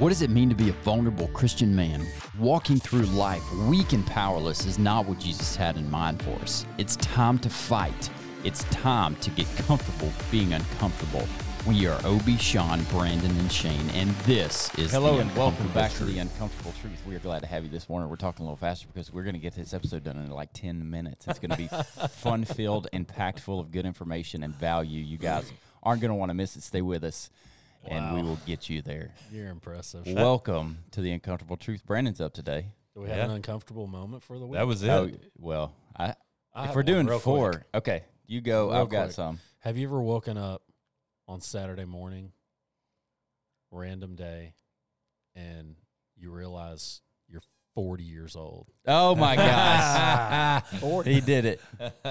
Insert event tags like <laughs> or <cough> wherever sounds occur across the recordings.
What does it mean to be a vulnerable Christian man? Walking through life weak and powerless is not what Jesus had in mind for us. It's time to fight. It's time to get comfortable being uncomfortable. We are Obi, Sean, Brandon, and Shane, and this is Hello and welcome back to the Uncomfortable Truth. We are glad to have you this morning. We're talking a little faster because we're going to get this episode done in like 10 minutes. It's going to be <laughs> fun filled and packed full of good information and value. You guys aren't going to want to miss it. Stay with us, and we Wow. will get you there. You're impressive. Welcome to the Uncomfortable Truth. Brandon's up today. Do we have Yeah. an uncomfortable moment for the week? That was oh, it. Oh, well, I, I if have we're one doing real four, quick. okay, you go. Real I've got quick. some. Have you ever woken up on Saturday morning, random day, and you realize you're 40 years old? Oh my gosh, <laughs> 40. he did it.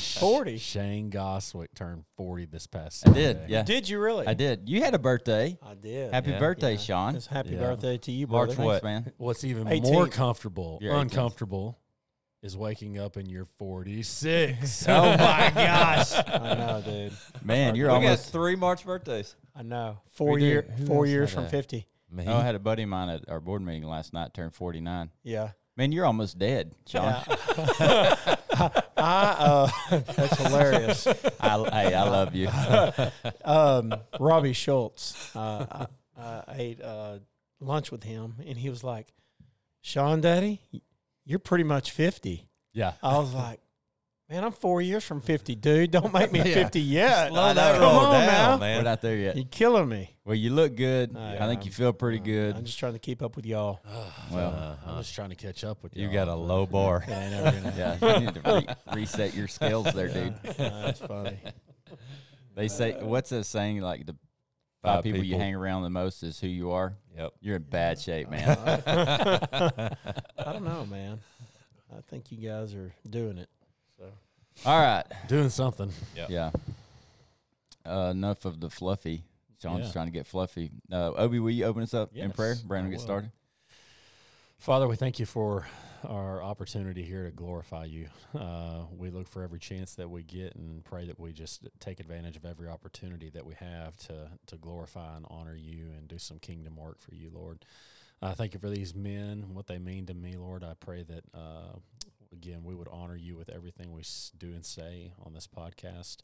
40. Shane Goswick turned 40 this past I Saturday. did. Yeah, Did you really? I did. You had a birthday. I did. Happy Yeah. birthday, Yeah. Sean. It's happy Yeah. birthday to you, March brother. what? Thanks, man. What's even 18th. more comfortable, You're 18th. uncomfortable, is waking up and you're 46. <laughs> Oh my gosh, <laughs> I know, dude. man, you're we got almost. three March birthdays. I know. Four do. year, Who four else years had from a- fifty. Me. Oh, I had a buddy of mine at our board meeting last night Turned 49. Yeah. Man, you're almost dead, Sean. Yeah. <laughs> <laughs> I uh, that's hilarious. I, hey, I love you. <laughs> Um, Robbie Schultz. Uh, I, I ate uh, lunch with him, and he was like, "Sean, Daddy, you're pretty much 50. yeah. I was like, "Man, I'm four years from fifty, dude. Don't make me <laughs> Yeah. fifty yet. Slow that Come roll on down, now. We're not there yet. You're killing me. Well, you look good. I I think you feel pretty Uh, good. I'm just trying to keep up with y'all. <sighs> Well, <sighs> I'm Uh-huh. just trying to catch up with you. You got a low <laughs> bar. It ain't ever gonna yeah, you need to re- reset your scales there, dude. <laughs> Yeah, that's funny. They say, what's that saying? Like the Five five people, you people. hang around the most is who you are. Yep. You're in bad shape, man. I don't know, man. I think you guys are doing it. So All right. doing something. Yep. Yeah. Uh, enough of the fluffy. Sean's Yeah. trying to get fluffy. Uh, Obi, will you open us up in Yes, prayer? I Brandon, get will. started. Father, we thank you for our opportunity here to glorify you. Uh, we look for every chance that we get and pray that we just take advantage of every opportunity that we have to, to glorify and honor you and do some kingdom work for you, Lord. I thank you for these men, and what they mean to me, Lord. I pray that, uh, again, we would honor you with everything we do and say on this podcast.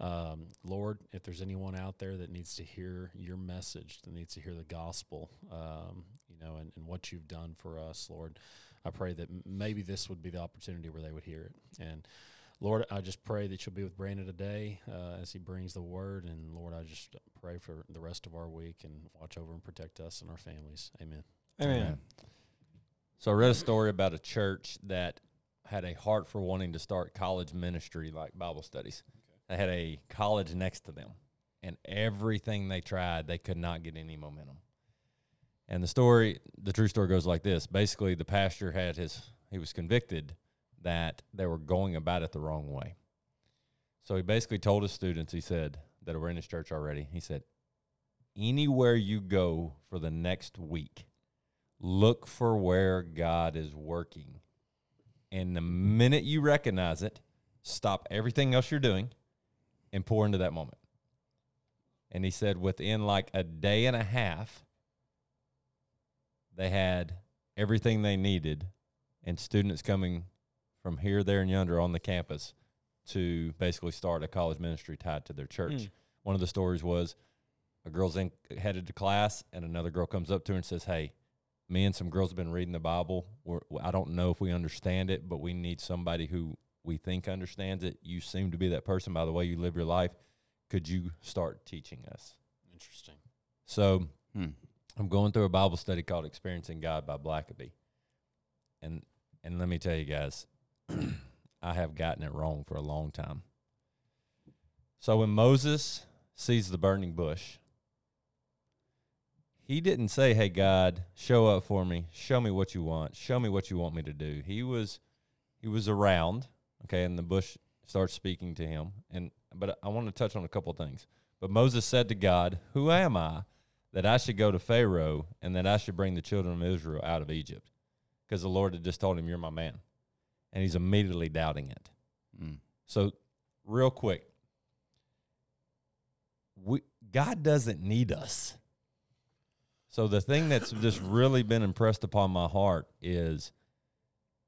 Um, Lord, if there's anyone out there that needs to hear your message, that needs to hear the gospel, um, you know, and, and what you've done for us, Lord, I pray that m- maybe this would be the opportunity where they would hear it. And Lord, I just pray that you'll be with Brandon today uh, as he brings the word. And Lord, I just pray for the rest of our week and watch over and protect us and our families. Amen. Amen. So I read a story about a church that had a heart for wanting to start college ministry, like Bible studies. They had a college next to them, and everything they tried, they could not get any momentum. And the story, the true story goes like this: basically, the pastor had his, he was convicted that they were going about it the wrong way. So he basically told his students, he said that were in his church already, he said, anywhere you go for the next week, look for where God is working. And the minute you recognize it, stop everything else you're doing and pour into that moment. And he said within like a day and a half, they had everything they needed and students coming from here, there, and yonder on the campus to basically start a college ministry tied to their church. Mm. One of the stories was a girl's in, headed to class, and another girl comes up to her and says, Hey, me and some girls have been reading the Bible. We're, I don't know if we understand it, but we need somebody who we think understands it. You seem to be that person by the way you live your life. Could you start teaching us? Interesting. So Hmm. I'm going through a Bible study called Experiencing God by Blackaby. And and let me tell you guys, <clears throat> I have gotten it wrong for a long time. So when Moses sees the burning bush, he didn't say, "Hey God, show up for me. Show me what you want. Show me what you want me to do." He was he was around, okay, and the bush starts speaking to him. And but I want to touch on a couple things. But Moses said to God, "Who am I that I should go to Pharaoh and that I should bring the children of Israel out of Egypt?" Because the Lord had just told him, "You're my man," and he's immediately doubting it. Mm. So, real quick, we God doesn't need us. So the thing that's just really been impressed upon my heart is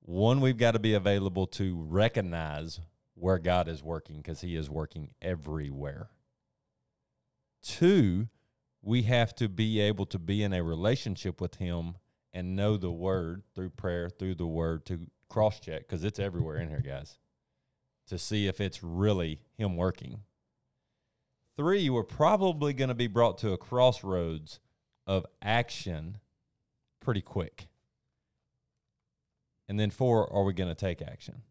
one, we've got to be available to recognize where God is working because He is working everywhere. Two, we have to be able to be in a relationship with Him and know the Word through prayer, through the Word to cross check because it's everywhere in here, guys, to see if it's really Him working. Three, we're probably going to be brought to a crossroads of action pretty quick. And then four, are we going to take action?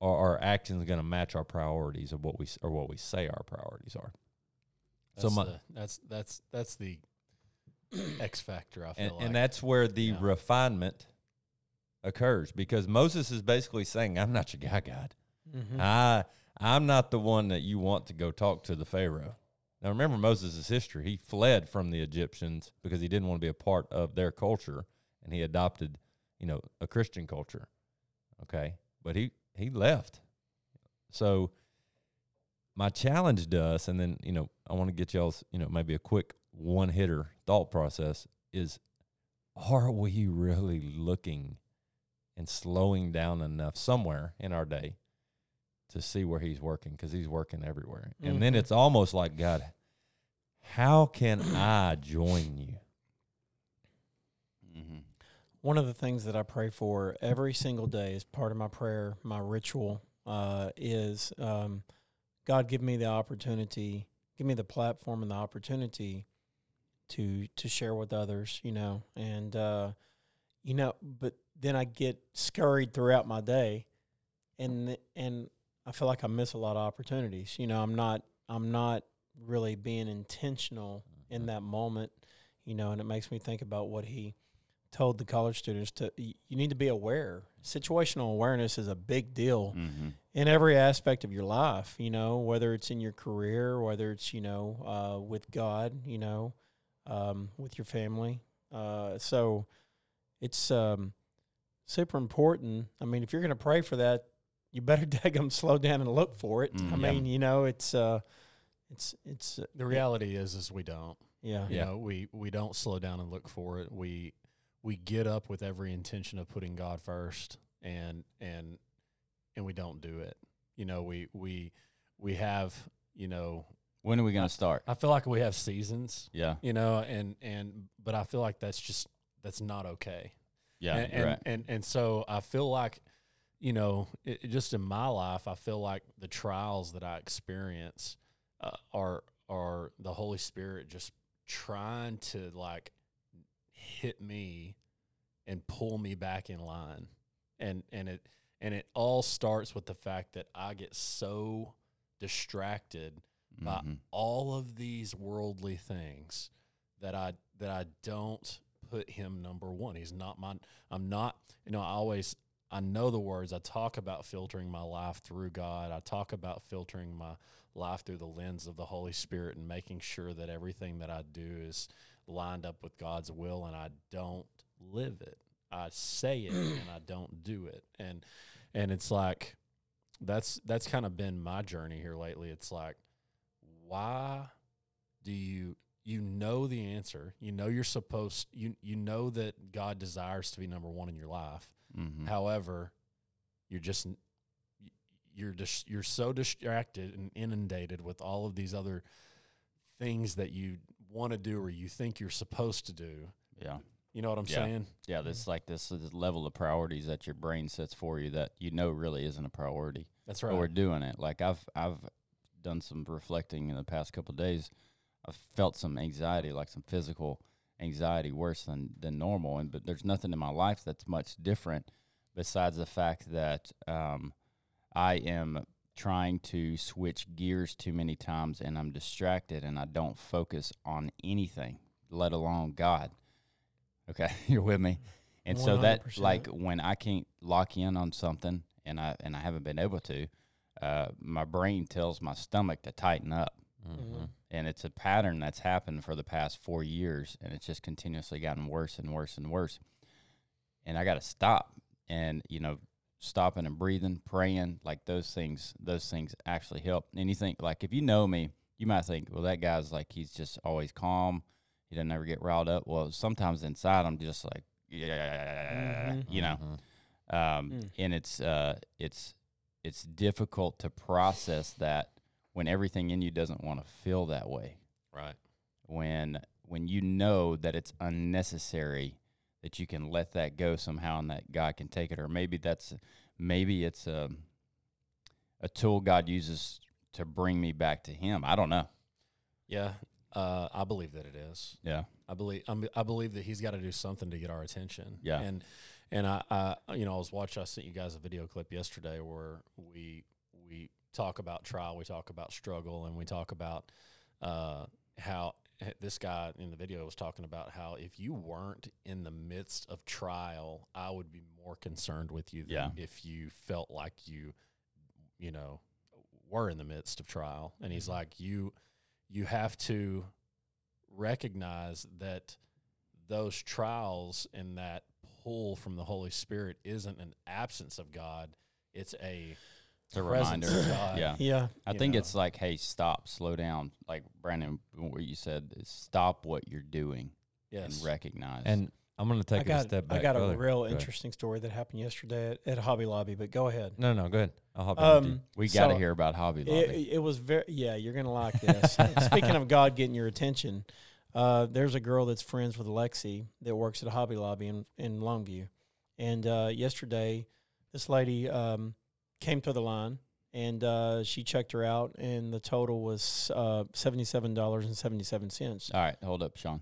Are our actions going to match our priorities of what we or what we say our priorities are? So That's my- the, that's that's that's the <clears throat> X factor. I feel And, like. and that's where the Yeah. refinement occurs because Moses is basically saying, "I'm not your guy, God. Mhm. I I'm not the one that you want to go talk to the Pharaoh." Now remember Moses' history. He fled from the Egyptians because he didn't want to be a part of their culture and he adopted, you know, a Christian culture. Okay? But he he left. So my challenge to us and then, you know, I want to get y'all's, you know, maybe a quick one hitter thought process is are we really looking and slowing down enough somewhere in our day to see where he's working because he's working everywhere. And then Mhm. it's almost like, God, how can I join you? Mm-hmm. One of the things that I pray for every single day is part of my prayer, my ritual, uh, is um, God give me the opportunity, give me the platform and the opportunity to to share with others, you know, and uh, you know, but then I get scurried throughout my day, and and I feel like I miss a lot of opportunities. You know, I'm not I'm not really being intentional in that moment, you know, and it makes me think about what he told the college students to you need to be aware. Situational awareness is a big deal Mm-hmm. in every aspect of your life, you know, whether it's in your career, whether it's, you know, uh, with God, you know, um, with your family. Uh, so it's um, super important. I mean, if you're going to pray for that, you better <laughs> take them slow down and look for it. I Mm, yeah. mean, you know, it's, uh, it's, it's, uh, the reality is, is we don't. yeah. You Yeah. know, we we don't slow down and look for it. We we get up with every intention of putting God first, and and and we don't do it. You know, we we we have. You know, When are we going to start? I feel like we have seasons. Yeah. You know, and and but I feel like that's just that's not okay. Yeah. and you're and, right. and and so I feel like, you know, it, it just in my life, I feel like the trials that I experience uh, are are the Holy Spirit just trying to like hit me and pull me back in line, and and it and it all starts with the fact that I get so distracted by Mhm. all of these worldly things that I that I don't put him number one. He's not my I'm not you know, I always I know the words. I talk about filtering my life through God. I talk about filtering my life through the lens of the Holy Spirit and making sure that everything that I do is lined up with God's will and I don't live it. I say it <clears throat> and I don't do it. And and it's like that's that's kind of been my journey here lately. It's like why do you you know the answer you know you're supposed you you know that god desires to be number one in your life Mhm. however you're just you're just you're so distracted and inundated with all of these other things that you want to do or you think you're supposed to do Yeah. you know what i'm Yeah. saying Yeah. This like this, this level of priorities that your brain sets for you that you know really isn't a priority. that's but we're doing it. Like I've I've done some reflecting in the past couple of days. I've felt some anxiety, like some physical anxiety, worse than than normal. And but there's nothing in my life that's much different, besides the fact that um, I am trying to switch gears too many times, and I'm distracted, and I don't focus on anything, let alone God. Okay, <laughs> you're with me. And so that like when I can't lock in on something and I and I haven't been able to, uh, my brain tells my stomach to tighten up. Mhm. And it's a pattern that's happened for the past four years and it's just continuously gotten worse and worse and worse. And I gotta stop and, you know, stopping and breathing, praying, like those things those things actually help. And you think like if you know me, you might think, well that guy's like he's just always calm. he doesn't ever get riled up. Well, sometimes inside I'm just like, yeah, Mhm. you know, Mhm. um, Mm. and it's uh, it's it's difficult to process that when everything in you doesn't want to feel that way. Right. When when you know that it's unnecessary, that you can let that go somehow, and that God can take it, or maybe that's maybe it's a a tool God uses to bring me back to Him. I don't know. Yeah. Uh, I believe that it is. Yeah, I believe I'm, I believe that he's got to do something to get our attention. Yeah. And and I, I you know I was watching. I sent you guys a video clip yesterday where we we talk about trial, we talk about struggle, and we talk about uh, how this guy in the video was talking about how if you weren't in the midst of trial, I would be more concerned with you than Yeah. if you felt like you you know were in the midst of trial. And he's like you you have to recognize that those trials and that pull from the Holy Spirit isn't an absence of God. It's a it's a reminder. Yeah. Yeah. I you think know. it's like, hey, stop, slow down. Like Brandon, what you said, is stop what you're doing Yes. and recognize. And I'm going to take I got, a step back. I got a Go ahead. real Go ahead. interesting story that happened yesterday at, at Hobby Lobby, but go ahead. No, no, go ahead. I'll hop in you. Um, we got to so hear about Hobby it, Lobby. it was very, yeah, you're going to like this. <laughs> Speaking of God getting your attention, uh, there's a girl that's friends with Lexi that works at Hobby Lobby in, in Longview. And uh, yesterday, this lady um, came to the line and uh, she checked her out, and the total was uh, $77.77. All right, hold up, Sean.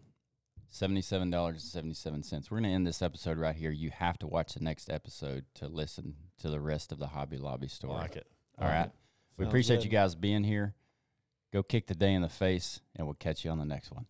Seventy-seven dollars and seventy-seven cents. We're gonna end this episode right here. You have to watch the next episode to listen to the rest of the Hobby Lobby I story. like it. All right. We Sounds appreciate good. you guys being here. Go kick the day in the face, and we'll catch you on the next one.